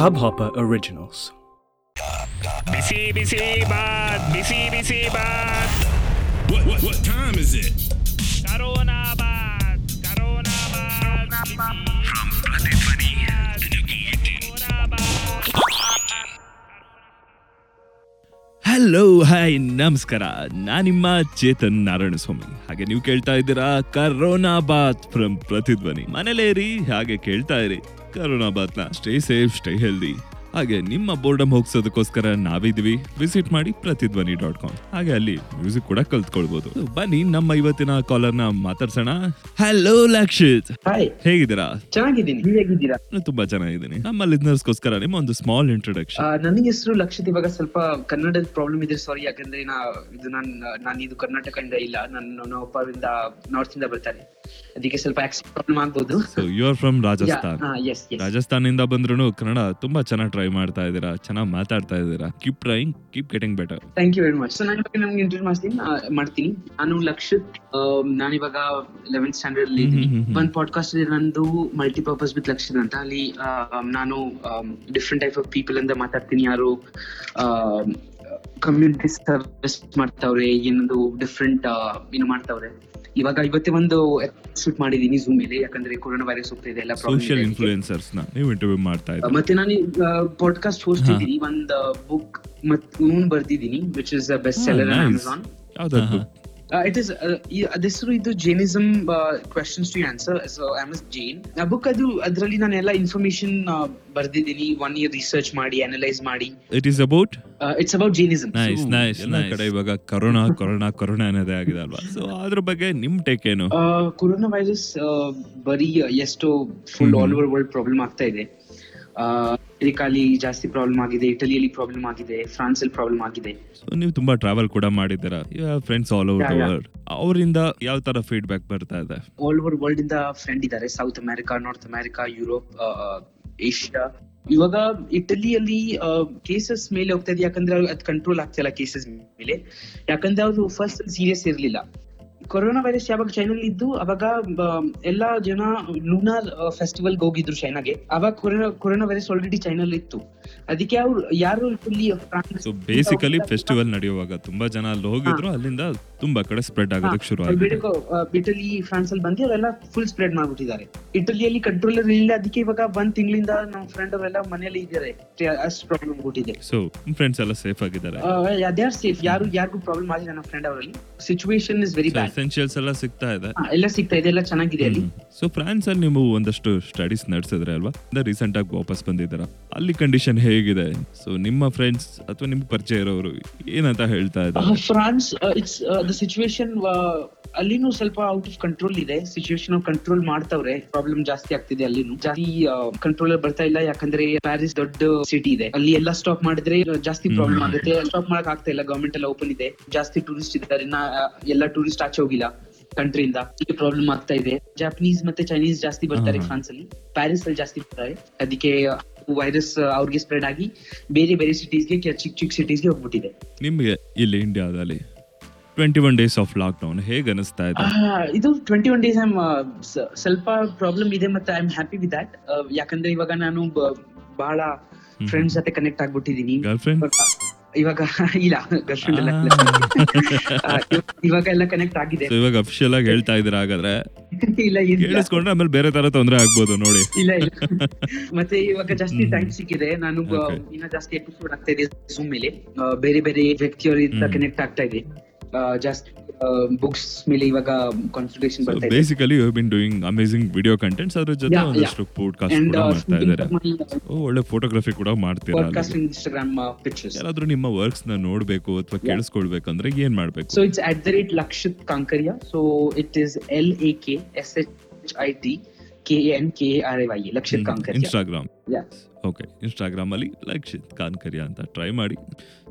Hubhopper Originals. What, what, what time is it? Hello hi ನಮಸ್ಕಾರ. ನಾನು ನಿಮ್ಮ ಚೇತನ್ ನಾರಾಯಣ ಸ್ವಾಮಿ ಹಾಗೆ ನೀವು ಕೇಳ್ತಾ ಇದ್ದೀರಾ, ಕರೋನಾ ಬಾತ್ ಫ್ರಮ್ ಪ್ರತಿಧ್ವನಿ. ಮನೇಲೇ ಇರಿ, ಹಾಗೆ ಕೇಳ್ತಾ ಇರಿ. Corona Baat stay safe stay healthy ಹಾಗೆ ನಿಮ್ಮ ಬೋರ್ಡಮ್ ಹೋಗ್ಸೋದಕ್ಕೋಸ್ಕರ ನಾವಿದ್ವಿ ವಿಸಿಟ್ ಮಾಡಿ ಪ್ರತಿಧ್ವನಿ ಡಾಟ್ ಕಾಮ್ ಹಾಗೆ ಅಲ್ಲಿ ಮ್ಯೂಸಿಕ್ ಕೂಡ ಕಲ್ತ್ಕೊಳ್ಬಹುದು ಬನ್ನಿ ನಮ್ಮ ಇವತ್ತಿನ ಕಾಲರ್ನ ಮಾತಾಡ್ಸೋಣ. ಹಲೋ ಲಕ್ಷಿತ್. ಹೇಗಿದ್ದೀರಾ? ಚೆನ್ನಾಗಿದ್ದೀನಿ. ನೀವ್ ಹೇಗಿದ್ದೀರಾ? ತುಂಬಾ ಚೆನ್ನಾಗಿದ್ದೀನಿ. ನಮ್ಮ ಲಿಸ್ನರ್ಸ್ಗೋಸ್ಕರ ನಿಮ್ಮ ಒಂದು ಸ್ಮಾಲ್ ಇಂಟ್ರೊಡಕ್ಷನ್ ಆ, ನನಗೆ ಹೆಸರು ಲಕ್ಷಿತ್. ಇವಾಗ ಸ್ವಲ್ಪ ಕನ್ನಡದ ಪ್ರಾಬ್ಲಮ್ ಇದೆ. ಸಾರಿ ಯಾಕಂದ್ರೆ ನಾ ಇದು ನಾನ್ ನಾನು ಇದು ಕರ್ನಾಟಕದಿಂದ ಇಲ್ಲ. ನನ್ನ ನಮ್ಮಪ್ಪರಿಂದ ನಾರ್ತ್ ಇಂದ ಬರ್ತಾರೆ. ಅದಕ್ಕೆ ಸ್ವಲ್ಪ ಆಕ್ಸಿಡೆಂಟ್ ಪ್ರಾಬ್ಲಮ್ ಆಗ್ಬೋದು ಯು ಆರ್ ಫ್ರಮ್ ರಾಜಸ್ಥಾನ್ ರಾಜಸ್ಥಾನಿಂದ ಬಂದ್ರು ಕನ್ನಡ ತುಂಬಾ ಚೆನ್ನಾಗಿ ಟ್ರೈ ಮಾಡ್ತಾ ಇದ್ದೀರಾ? ಚೆನ್ನಾಗಿ ಮಾತಾಡ್ತಾ ಇದ್ದೀರಾ? Keep trying keep getting better thank you very much so ನಾನು ನಮ್ಗೆ ಇಂಟರ್ವ್ಯೂ ಮಾಡ್ತೀನಿ. ಮಾಡ್ತೀನಿ. ನಾನು ಲಕ್ಷಿತ್ ನಾನಿವಾಗ ಲೆವೆಂತ್ ಸ್ಟ್ಯಾಂಡರ್ಡ್ ಅಲ್ಲಿ ಒಂದು ಪಾಡ್ಕಾಸ್ಟ್ ಇದೆ ನಂದು ಮಲ್ಟಿಪರ್ಪಸ್ ವಿತ್ ಲಕ್ಷಿತ್ ಅಂತ. ಅಲ್ಲಿ ನಾನು ಡಿಫ್ರೆಂಟ್ ಟೈಪ್ ಆಫ್ ಪೀಪಲ್ ಅಂತ ಮಾತಾಡ್ತೀನಿ. ಯಾರು ಕಮ್ಯುನಿಟಿ ಸರ್ವಿಸ್ ಮಾಡ್ತಾವ್ರೆ ಏನೊಂದು ಡಿಫ್ರೆಂಟ್ ಏನು ಮಾಡ್ತಾವ್ರೆ. ಇವಾಗ ಇವತ್ತೇ ಒಂದು ಶೂಟ್ ಮಾಡಿದೀನಿ ಝೂಮ್ ಮೇಲೆ ಯಾಕಂದ್ರೆ ಕೊರೋನಾ ವೈರಸ್ ಹೋಗ್ತಾ ಇದೆ ಎಲ್ಲ ಸೋಷಿಯಲ್ ಇನ್ಫ್ಲೂಯೆನ್ಸರ್ಸ್ನ ನೀವು ಇಂಟರ್ವ್ಯೂ ಮಾಡ್ತಾ ಇದ್ದೀನಿ ಇದ್ದೀರಾ? ಮತ್ತೆ ನಾನು ಪಾಡ್ಕಾಸ್ಟ್ ಹೋಸ್ಟ್. ಇದ್ದೀನಿ ಒಂದು ಬುಕ್ ಮತ್ತೆ ನೂನ್ ಬರ್ದಿದ್ದೀನಿ which is best seller. Amazon ಯಾವ್ದು ಇಟ್ ಇಸ್ ಅದೆಸರು ಇದು Jainism questions to answer so I Jain ಆ ಬುಕ್ ಅದು ಅದರಲ್ಲಿ ನಾನು ಎಲ್ಲ ಇನ್ಫಾರ್ಮೇಶನ್ ಬರ್ದಿದ್ದೀನಿ. ಒನ್ ಇಯರ್ ರಿಸರ್ಚ್ ಮಾಡಿ ಅನಲೈಸ್ ಮಾಡಿ. It is about it's about Jainism nice nice ಎಲ್ಲ ಕಡೆ ಇವಾಗ ಕರೋನಾ ಕೊರೋನಾ ಕೊರೋನಾ ಅನ್ನೋದೇ ಆಗಿದೆ ಅಲ್ವಾ? ಸೊ ಅದ್ರ ಬಗ್ಗೆ ನಿಮ್ ಟೇಕ್ ಏನು? ಕೊರೋನಾ ವೈರಸ್ ಬರೀ ಎಷ್ಟೋ full. All over world problem ಆಗ್ತಾ ಇದೆ. ಅಮೆರಿಕಾಲಿ ಜಾಸ್ತಿ ಪ್ರಾಬ್ಲಮ್ ಆಗಿದೆ ಇಟಲಿಯಲ್ಲಿ ಪ್ರಾಬ್ಲಮ್ ಆಗಿದೆ ಫ್ರಾನ್ಸ್ ಅಲ್ಲಿ ಪ್ರಾಬ್ಲಮ್ ಆಗಿದೆ ನೀವು ತುಂಬಾ ಟ್ರಾವೆಲ್ ಕೂಡ ಮಾಡಿದ್ದೀರಾ? Friends all over. ವರ್ಲ್ಡ್ ಅವರಿಂದ ಯಾವ ತರ ಫೀಡ್ಬ್ಯಾಕ್ ಬರ್ತಾ ಇದೆ? ಆಲ್ ಓವರ್ ವರ್ಲ್ಡ್ ಇಂದ ಫ್ರೆಂಡ್ ಇದ್ದಾರೆ. South America north America Europe Asia ಇವಾಗ ಇಟಲಿಯಲ್ಲಿ ಕೇಸಸ್ ಮೇಲೆ ಹೋಗ್ತಾ ಇದೆ. ಯಾಕಂದ್ರೆ ಅದು ಕಂಟ್ರೋಲ್ ಆಗ್ತಿಲ್ಲ ಕೇಸಸ್ ಮೇಲೆ. ಯಾಕಂದ್ರೆ ಅವರು ಫಸ್ಟ್ ಸೀರಿಯಸ್ ಇರ್ಲಿಲ್ಲ. ಕೊರೋನಾ ವೈರಸ್ ಯಾವಾಗ ಚೈನಲ್ಲಿ ಇದ್ದು ಅವಾಗ ಎಲ್ಲಾ ಜನ ಲೂನಾರ್ ಫೆಸ್ಟಿವಲ್ ಹೋಗಿದ್ರು ಚೈನಾಗೆ ಅವಾಗ ಕೊರೋನಾ ಕೊರೋನಾ ವೈರಸ್ ಆಲ್ರೆಡಿ ಚೈನಲ್ ಇತ್ತು. ಅದಕ್ಕೆ ಅವ್ರು ಯಾರು ಫುಲ್ಲಿ ಸೊ ಬೇಸಿಕಲಿ ಫೆಸ್ಟಿವಲ್ ನಡೆಯುವಾಗ ತುಂಬಾ ಜನ ಅಲ್ಲಿ ಹೋಗಿದ್ರು ಅಲ್ಲಿಂದ ತುಂಬಾ ಕಡೆ ಸ್ಪ್ರೆಡ್ ಆಗೋದಕ್ಕೆ ಶುರು ಆಗಿದೆ ಇಟಲಿ ಫ್ರಾನ್ಸ್ ಅಲ್ಲಿ ಬಂದು ಅವೆಲ್ಲ ಫುಲ್ ಸ್ಪ್ರೆಡ್ ಮಾಡ್ಬಿಟ್ಟಿದ್ದಾರೆ. ಇಟಲಿಯಲ್ಲಿ ಕಂಟ್ರೋಲ್ ಇರಲಿಲ್ಲ ಅದಕ್ಕೆ ಇವಾಗ ಒಂದ್ ತಿಂಗಳಿಂದ ನಮ್ಮ ಫ್ರೆಂಡ್ ಅವರೆಲ್ಲ ಮನೆಯಲ್ಲಿ ಇದ್ದಾರೆ. ಅಷ್ಟು ಪ್ರಾಬ್ಲಮ್ ಬಿಟ್ಟಿದೆ ಸೊ ಫ್ರೆಂಡ್ಸ್ ಎಲ್ಲ ಸೇಫ್ ಆಗಿದ್ದಾರೆ? ಅದೇ ಸೇಫ್ ಯಾರು ಯಾರಿಗೂ ಪ್ರಾಬ್ಲಮ್ ಆಗಿಲ್ಲ ನಮ್ಮ ಫ್ರೆಂಡ್ ಅವರಲ್ಲಿ. Situation is very bad essentials ಎಲ್ಲ ಸಿಗ್ತಾ ಇದೆ. ಎಲ್ಲ ಸಿಗ್ತಾ ಇದೆ ಎಲ್ಲ ಚೆನ್ನಾಗಿದೆ ಅಲ್ಲಿ. ಸೊ ಫ್ರಾನ್ಸ್ ಅಲ್ಲಿ ನೀವು ಒಂದಷ್ಟು ಸ್ಟಡೀಸ್ ನಡೆಸಿದ್ರೆ ಅಲ್ವಾ? ರೀಸೆಂಟ್ ಆಗಿ ವಾಪಸ್ ಬಂದಿದ್ದೀರಾ? ಅಲ್ಲಿ ಕಂಡೀಷನ್ ಹೇಗಿದೆ? ಸೊ ನಿಮ್ಮ ಫ್ರೆಂಡ್ಸ್ ಅಥವಾ ನಿಮ್ಗೆ ಪರಿಚಯ ಇರೋರು ಏನಂತ ಹೇಳ್ತಾ ಇದ್ದಾರೆ? ಫ್ರಾನ್ಸ್ ಇಟ್ಸ್ ದ ಸಿಚುವೇಶನ್ ಅಲ್ಲಿನೂ ಸ್ವಲ್ಪ ಔಟ್ ಆಫ್ ಕಂಟ್ರೋಲ್ ಇದೆ. ಸಿಚುವೇಶನ್ ಕಂಟ್ರೋಲ್ ಮಾಡ್ತವ್ರೆ. ಪ್ರಾಬ್ಲಮ್ ಜಾಸ್ತಿ ಆಗ್ತಿದೆ ಅಲ್ಲಿನೂ. ಜಾಸ್ತಿ ಕಂಟ್ರೋಲ್ ಬರ್ತಾ ಇಲ್ಲ. ಯಾಕಂದ್ರೆ ಪ್ಯಾರಿಸ್ ದೊಡ್ಡ ಸಿಟಿ ಇದೆ. ಅಲ್ಲಿ ಎಲ್ಲ ಸ್ಟಾಪ್ ಮಾಡಿದ್ರೆ ಜಾಸ್ತಿ ಪ್ರಾಬ್ಲಮ್ ಆಗುತ್ತೆ. ಸ್ಟಾಪ್ ಮಾಡಕ್ ಆಗ್ತಾ ಇಲ್ಲ. ಗವರ್ಮೆಂಟ್ ಎಲ್ಲ ಓಪನ್ ಇದೆ. ಜಾಸ್ತಿ ಟೂರಿಸ್ಟ್ ಇದ್ದಾರೆ. ಎಲ್ಲ ಟೂರಿಸ್ಟ್ ಆಚೆ ಹೋಗಿಲ್ಲ ಕಂಟ್ರಿಯಿಂದ ಇಲ್ಲಿ ಪ್ರಾಬ್ಲಮ್ ಆಗ್ತಾ ಇದೆ. ಜಾಪನೀಸ್ ಮತ್ತೆ ಚೈನೀಸ್ ಜಾಸ್ತಿ ಬರ್ತಾರೆ. ಫ್ರಾನ್ಸ್ ಅಲ್ಲಿ. ಪ್ಯಾರಿಸ್ ಅಲ್ಲಿ ಜಾಸ್ತಿ ಬರ್ತಾರೆ. ಅದಕ್ಕೆ ವೈರಸ್ ಅವ್ರಿಗೆ ಸ್ಪ್ರೆಡ್ ಆಗಿ ಬೇರೆ ಬೇರೆ ಸಿಟೀಸ್ಗೆ ಚಿಕ್ಕ ಚಿಕ್ಕ ಸಿಟೀಸ್ಗೆ ಹೋಗ್ಬಿಟ್ಟಿದೆ. ನಿಮ್ಗೆ ಇಲ್ಲಿ ಇಂಡಿಯಾದಲ್ಲಿ twenty one days of lockdown ಹೇಗೆ ಅನಿಸ್ತಾ ಇದೆ? ಇದು ಟ್ವೆಂಟಿ ಒನ್ ಡೇಸ್ ಐಮ್ ಸ್ವಲ್ಪ ಪ್ರಾಬ್ಲಮ್ ಇದೆ ಮತ್ತೆ I am happy with that ಯಾಕಂದ್ರೆ ಇವಾಗ ನಾನು ಬಹಳ ಫ್ರೆಂಡ್ಸ್ ಜೊತೆ ಕನೆಕ್ಟ್ ಆಗ್ಬಿಟ್ಟಿದೀನಿ. ಇವಾಗ ಇಲ್ಲ ಗರ್ಲ್ಫ್ರೆಂಡ್ ಎಲ್ಲ ಇವಾಗ- ಎಲ್ಲ ಕನೆಕ್ಟ್ ಆಗಿದೆ. ಇವಾಗ ಅಫಿಷಿಯಲ್ ಆಗಿ ಹೇಳ್ತಾ ಇದ್ದೀರಾ ಹಾಗಾದ್ರೆ ಇಲ್ಲ ಕೇಳಿಸ್ಕೊಂಡ್ರೆ ಆಮೇಲೆ ಬೇರೆ ತರ ತೊಂದ್ರೆ ಆಗ್ಬೋದು ನೋಡಿ. ಇಲ್ಲ ಇಲ್ಲ. ಮತ್ತೆ ಇವಾಗ ಜಾಸ್ತಿ ಟೈಮ್ ಸಿಕ್ಕಿದೆ. ನಾನು ಇನ್ನ ಜಾಸ್ತಿ ಎಪಿಸೋಡ್ ಆಗ್ತಾ ಇದೆ ಬೇರೆ ಬೇರೆ ವ್ಯಕ್ತಿಯವರಿಂದ ಕನೆಕ್ಟ್ ಆಗ್ತಾ ಇದೆ. ಜಾಸ್ತಿ ಬುಕ್ಸ್ ಮೇಲೆ ಇವಾಗ ಕಾನ್ಸಂಟ್ರೇಷನ್ ಬರ್ತಾ ಇದೆ. Basically you been doing amazing video contents ಅದ್ರ ಜೊತೆ ಒಂದಷ್ಟು ಪಾಡ್ಕಾಸ್ಟ್ ಕೂಡ ಮಾಡ್ತಾ ಇದ್ದಾರೆ. ಒಳ್ಳೆ ಫೋಟೋಗ್ರಫಿ ಕೂಡ ಮಾಡ್ತೀರಾ ಪಾಡ್ಕಾಸ್ಟ್ ಅಲ್ಲಿ. ಇನ್ಸ್ಟಾಗ್ರಾಮ್ ಪಿಕ್ಚರ್ಸ್ ಯಾರಾದ್ರೂ ನಿಮ್ಮ ವರ್ಕ್ಸ್ನ ನೋಡ್ಬೇಕು ಅಥವಾ ಕೇಳಿಸ್ಕೊಳ್ಬೇಕಂದ್ರೆ ಏನ್ ಮಾಡ್ಬೇಕು? So it's at the rate Lakshit Kankaria So it is L A K S H I T. K N R A Y Lakshit Kankaria. Instagram. Okay Instagram ಅಲ್ಲಿ ಲಕ್ಷಿತ್ ಕಾನ್ಕರಿಯಾ ಅಂತ ಟ್ರೈ ಮಾಡಿ.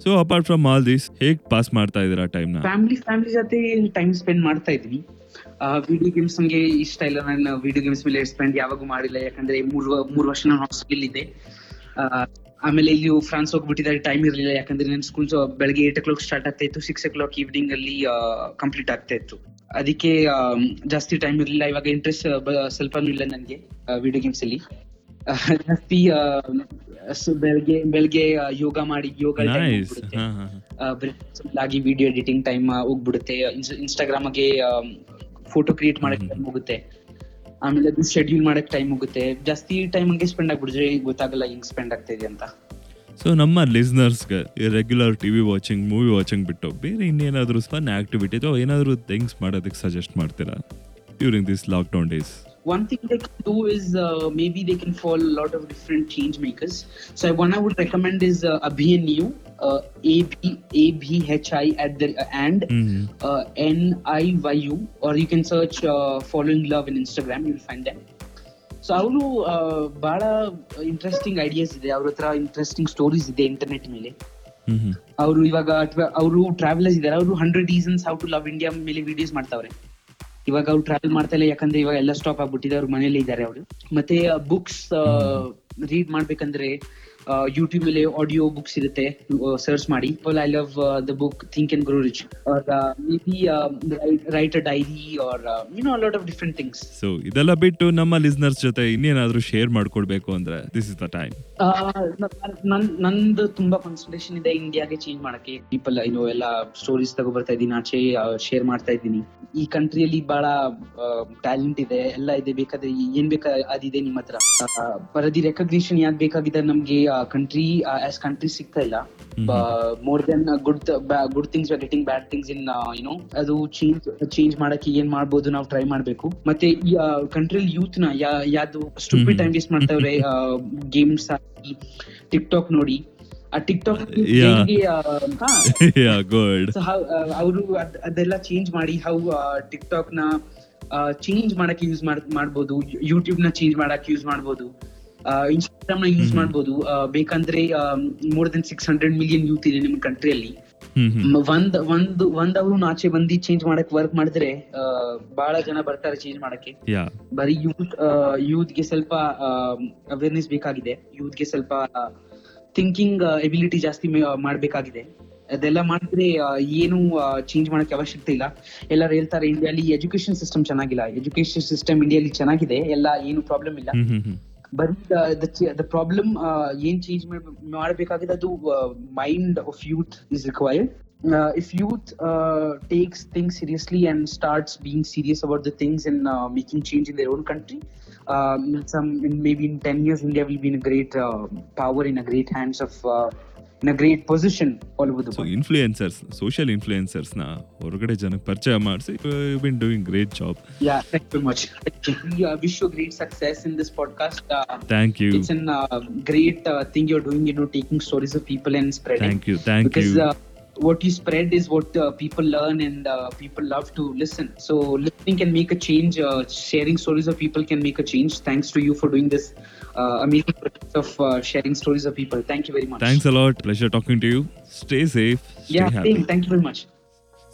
So apart from all this ಹೇಗ್ pass ಮಾಡ್ತಾ ಇದೀರಾ ಟೈಮ್ನ? Family family ಜೊತೆ time spend ಮಾಡ್ತಾ ಇದ್ವಿ. ವಿಡಿಯೋ ಗೇಮ್ಸ್ ನಂಗೆ ಇಷ್ಟ ಇಲ್ಲ. ನಾನು ವಿಡಿಯೋ ಗೇಮ್ಸ್ ಮೇಲೆ ಸ್ಪೆಂಡ್ ಯಾವಾಗೂ ಮಾಡಿಲ್ಲ. ಯಾಕಂದ್ರೆ ಮೂರು ಮೂರು ವರ್ಷ ನಾನು ಹಾಸ್ಟೆಲ್ ಇದ್ದೆ. ಆಮೇಲೆ ಇಲ್ಲಿ ಫ್ರಾನ್ಸ್ ಹೋಗ್ಬಿಟ್ಟಿದ್ದಾರೆ ಟೈಮ್ ಇರಲಿಲ್ಲ. ಯಾಕಂದ್ರೆ ನನ್ನ ಸ್ಕೂಲ್ ಬೆಳಗ್ಗೆ ಏಟ್ ಓ ಕ್ಲಾಕ್ ಸ್ಟಾರ್ಟ್ ಆಗ್ತಾ ಇತ್ತು. ಸಿಕ್ಸ್ ಓ ಕ್ಲಾಕ್ ಈವ್ನಿಂಗ್ ಅಲ್ಲಿ ಕಂಪ್ಲೀಟ್ ಆಗ್ತಾ ಇತ್ತು. ಅದಕ್ಕೆ ಜಾಸ್ತಿ ಟೈಮ್ ಇರಲಿಲ್ಲ. ಇವಾಗ ಇಂಟ್ರೆಸ್ಟ್ ಸ್ವಲ್ಪ ಇಲ್ಲ ನನಗೆ ವಿಡಿಯೋ ಗೇಮ್ಸ್ ಅಲ್ಲಿ. ಜಾಸ್ತಿ ಬೆಳಗ್ಗೆ ಬೆಳಗ್ಗೆ ಯೋಗ ಮಾಡಿ ಯೋಗ ಆಗಿ ವಿಡಿಯೋ ಎಡಿಟಿಂಗ್ ಟೈಮ್ ಹೋಗ್ಬಿಡುತ್ತೆ. ಇನ್ಸ್ಟಾಗ್ರಾಮ್ಗೆ ಫೋಟೋ ಕ್ರಿಯೇಟ್ ಮಾಡಕ್ ಟೈಮ್ ಹೋಗುತ್ತೆ. ಆಮೇಲೆ ಅದು ಶೆಡ್ಯೂಲ್ ಮಾಡಕ್ ಟೈಮ್ ಹೋಗುತ್ತೆ. ಜಾಸ್ತಿ ಟೈಮ್ ಹಂಗೆ ಸ್ಪೆಂಡ್ ಆಗ್ಬಿಡಿದ್ರೆ ಗೊತ್ತಾಗಲ್ಲ ಹೆಂಗ್ ಸ್ಪೆಂಡ್ ಆಗ್ತಾ ಇದೆ ಅಂತ. ಸೊ ನಮ್ಮ ಲಿಸ್ನರ್ಸ್ಗೆ regular TV watching movie watching ಬಿಟ್ಟು ಬೇರೆ ಇನ್ನೇನಾದ್ರೂ ಫನ್ ಆಕ್ಟಿವಿಟಿ ಅಥವಾ ಏನಾದರೂ ಥಿಂಗ್ಸ್ ಮಾಡೋದಕ್ಕೆ ಸಜೆಸ್ಟ್ ಮಾಡ್ತೀರಾ during this lockdown days one thing they can do is uh, maybe they can follow a lot of different change makers. So one I would recommend is uh, Abhinu, uh, A B A B H I at the uh, and hmm uh, N I Y U, or you can search uh, Following Love in Instagram. You'll find them. So ಅವರು ಬಹಳ interesting ideas ಇದೆ. ಅವ್ರ ಹತ್ರ interesting stories ಇದೆ internet ಮೇಲೆ. ಅವರು ಇವಾಗ ಅವರು ಟ್ರಾವೆಲರ್ಸ್ ಇದಾರೆ. ಅವರು hundred reasons how to love India ಮೇಲೆ ವಿಡಿಯೋಸ್ ಮಾಡ್ತಾವ್ರೆ. ಇವಾಗ ಅವ್ರು ಟ್ರಾವೆಲ್ ಮಾಡ್ತಾ ಇಲ್ಲ ಯಾಕಂದ್ರೆ ಇವಾಗ ಎಲ್ಲ ಸ್ಟಾಪ್ ಆಗ್ಬಿಟ್ಟಿದೆ. ಅವ್ರ ಮನೇಲಿ ಇದ್ದಾರೆ ಅವರು. ಮತ್ತೆ ಬುಕ್ಸ್ ರೀಡ್ ಮಾಡ್ಬೇಕಂದ್ರೆ ಯೂಟ್ಯೂಬ್ ಅಲ್ಲಿ ಆಡಿಯೋ ಬುಕ್ಸ್ ಇರುತ್ತೆ ಸರ್ಚ್ ಮಾಡಿ. I love the book think and grow rich maybe write a diary or you know lot of different things so ಇದೆಲ್ಲ ಬಿಟ್ಟು ನಮ್ಮ ಲಿಸ್ನರ್ಸ್ ಜೊತೆ ಇನ್ನೇನಾದ್ರೂ ಶೇರ್ ಮಾಡ್ಕೊಡ್ಬೇಕು ಅಂದ್ರೆ ದಿಸ್ ಇಸ್ ದ ಟೈಮ್ ನಂದು ತುಂಬಾ ಕಾನ್ಸಂಟ್ರೇಷನ್ ಇದೆ ಇಂಡಿಯಾಗೆ ಚೇಂಜ್ ಮಾಡಕ್ಕೆ. ಪೀಪಲ್ ನೋ ಎಲ್ಲ ಸ್ಟೋರೀಸ್ ತಗೋ ಬರ್ತಾ ಇದ್ದೀನಿ ಆಚೆ ಶೇರ್ ಮಾಡ್ತಾ ಇದ್ದೀನಿ. ಈ ಕಂಟ್ರಿಯಲ್ಲಿ ಬಹಳ ಟ್ಯಾಲೆಂಟ್ ಇದೆ ಎಲ್ಲ ಇದೆ ಬೇಕಾದ್ರೆ ಏನ್ ಬೇಕಾ ಅದಿದೆ ನಿಮ್ಮ ಹತ್ರ. ಬರದಿ ರೆಕಗ್ನಿಷನ್ ಯಾಕೆ ಬೇಕಾಗಿದೆ ನಮ್ಗೆ ಕಂಟ್ರಿ ಆಸ್ ಕಂಟ್ರಿ ಸಿಗ್ತಾ ಇಲ್ಲ. More than good good things getting bad things in you know ಅದು ಚೇಂಜ್ ಚೇಂಜ್ ಮಾಡಕ್ಕೆ ಏನ್ ಮಾಡ್ಬೋದು ನಾವು ಟ್ರೈ ಮಾಡ್ಬೇಕು. ಮತ್ತೆ ಈ ಕಂಟ್ರಿ ಯೂತ್ನ ಯಾವ್ದು ಸ್ಟೂಪಿಡ್ ಹ್ಮ್. ಟೈಮ್ ವೇಸ್ಟ್ ಮಾಡ್ತಾವ್ರೆ ಗೇಮ್ಸ್ ಆಗಿ ಟಿಕ್ ಟಾಕ್ ನೋಡಿ. ಆ ಟಿಕ್ ಟಾಕ್ ಗುಡ್ ಅವರು ಅದೆಲ್ಲ ಚೇಂಜ್ ಮಾಡಿ ಹೌ ಟಿಕ್ ಟಾಕ್ನ ಚೇಂಜ್ ಮಾಡಕ್ಕೆ ಯೂಸ್ ಮಾಡ್ಬೋದು ಯೂಟ್ಯೂಬ್ನ ಚೇಂಜ್ ಮಾಡಕ್ ಯೂಸ್ ಮಾಡ್ಬೋದು. ಇನ್ಸ್ಟಾಗ್ರಾಮ್ನ ಯೂಸ್ ಮಾಡಬಹುದು ಬೇಕಂದ್ರೆ more than six hundred million youth ಇದೆ ನಿಮ್ ಕಂಟ್ರಿಯಲ್ಲಿ ಒಂದ್ ಒಂದ್ ಒಂದ್ ಅವರು ಆಚೆ ಬಂದಿ ಚೇಂಜ್ ಮಾಡಕ್ ವರ್ಕ್ ಮಾಡಿದ್ರೆ ಬಹಳ ಜನ ಬರ್ತಾರೆ ಚೇಂಜ್ ಮಾಡಕ್ಕೆ. ಬರೀ ಯೂತ್ ಯೂತ್ಗೆ ಸ್ವಲ್ಪ ಅವೇರ್ನೆಸ್ ಬೇಕಾಗಿದೆ. ಯೂತ್ಗೆ ಸ್ವಲ್ಪ ಥಿಂಕಿಂಗ್ ಎಬಿಲಿಟಿ ಜಾಸ್ತಿ ಮಾಡ್ಬೇಕಾಗಿದೆ. ಅದೆಲ್ಲ ಮಾಡಿದ್ರೆ ಏನು ಚೇಂಜ್ ಮಾಡಕ್ಕೆ ಅವಶ್ಯಕತೆ ಇಲ್ಲ. ಎಲ್ಲರೂ ಹೇಳ್ತಾರೆ ಇಂಡಿಯಾಲಿ ಎಜುಕೇಶನ್ ಸಿಸ್ಟಮ್ ಚೆನ್ನಾಗಿಲ್ಲ. ಎಜುಕೇಶನ್ ಸಿಸ್ಟಮ್ ಇಂಡಿಯಾಲಿ ಚೆನ್ನಾಗಿದೆ. ಎಲ್ಲ ಏನು ಪ್ರಾಬ್ಲಮ್ ಇಲ್ಲ. ಹ್ಮ್ ಹ್ಮ್ ಹ್ಮ್ ಬರೀ ದ ಪ್ರಾಬ್ಲಮ್ ಏನ್ ಚೇಂಜ್ ಮಾಡಬೇಕಾಗಿದೆ ಅದು mind of youth is required if youth takes things seriously and starts being serious about the things in making change in their own country some in maybe in 10 years india will be in a great uh, power in a great hands of uh, in a great position all over the so world influencers social influencers ನ ಹೊರಗಡೆ ಜನಕ್ಕೆ ಪರಿಚಯ ಮಾಡಿಸಿ been doing great job yeah thank you very much we uh, wish you great success in this podcast uh, thank you it's a uh, great uh, thing you're doing you know taking stories of people and spreading thank you thank because you uh, what you spread is what uh, people learn and uh, people love to listen. So listening can make a change. Uh, sharing stories of people can make a change. Thanks to you for doing this uh, amazing process of uh, sharing stories of people. Thank you very much. Thanks a lot. Pleasure talking to you. Stay safe. Stay yeah. Happy. Thank you very much.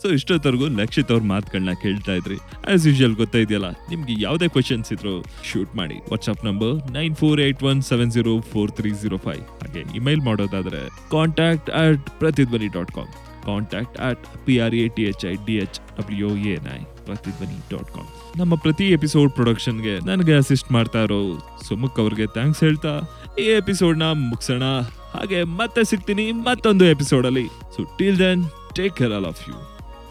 So ಇಷ್ಟೊತ್ತವರೆಗೂ Lakshit ಅವ್ರ ಮಾತುಗಳನ್ನ ಕೇಳ್ತಾ ಇದ್ರಿ. As usual ಗೊತ್ತಾ ಇದೆಯಲ್ಲ, ನಿಮ್ಗೆ ಯಾವುದೇ questions ಇದ್ರು shoot ಮಾಡಿ. WhatsApp number nine four eight one seven zero four three zero five ಹಾಗೆ ಇಮೇಲ್ ಮಾಡೋದಾದ್ರೆ contact at Pratidhwani dot com contact at P R A T H I D H W N I Pratidhwani dot com ನಮ್ಮ ಪ್ರತಿ episode ಪ್ರೊಡಕ್ಷನ್ಗೆ ನನಗೆ assist ಮಾಡ್ತಾ ಇರೋ ಸುಮುಖ್ ಅವ್ರಿಗೆ thanks ಹೇಳ್ತಾ, ಈ ಎಪಿಸೋಡ್ನ ಮುಗಿಸೋಣ. ಹಾಗೆ ಮತ್ತೆ ಸಿಗ್ತೀನಿ ಮತ್ತೊಂದು ಎಪಿಸೋಡಲ್ಲಿ so till then take care all of you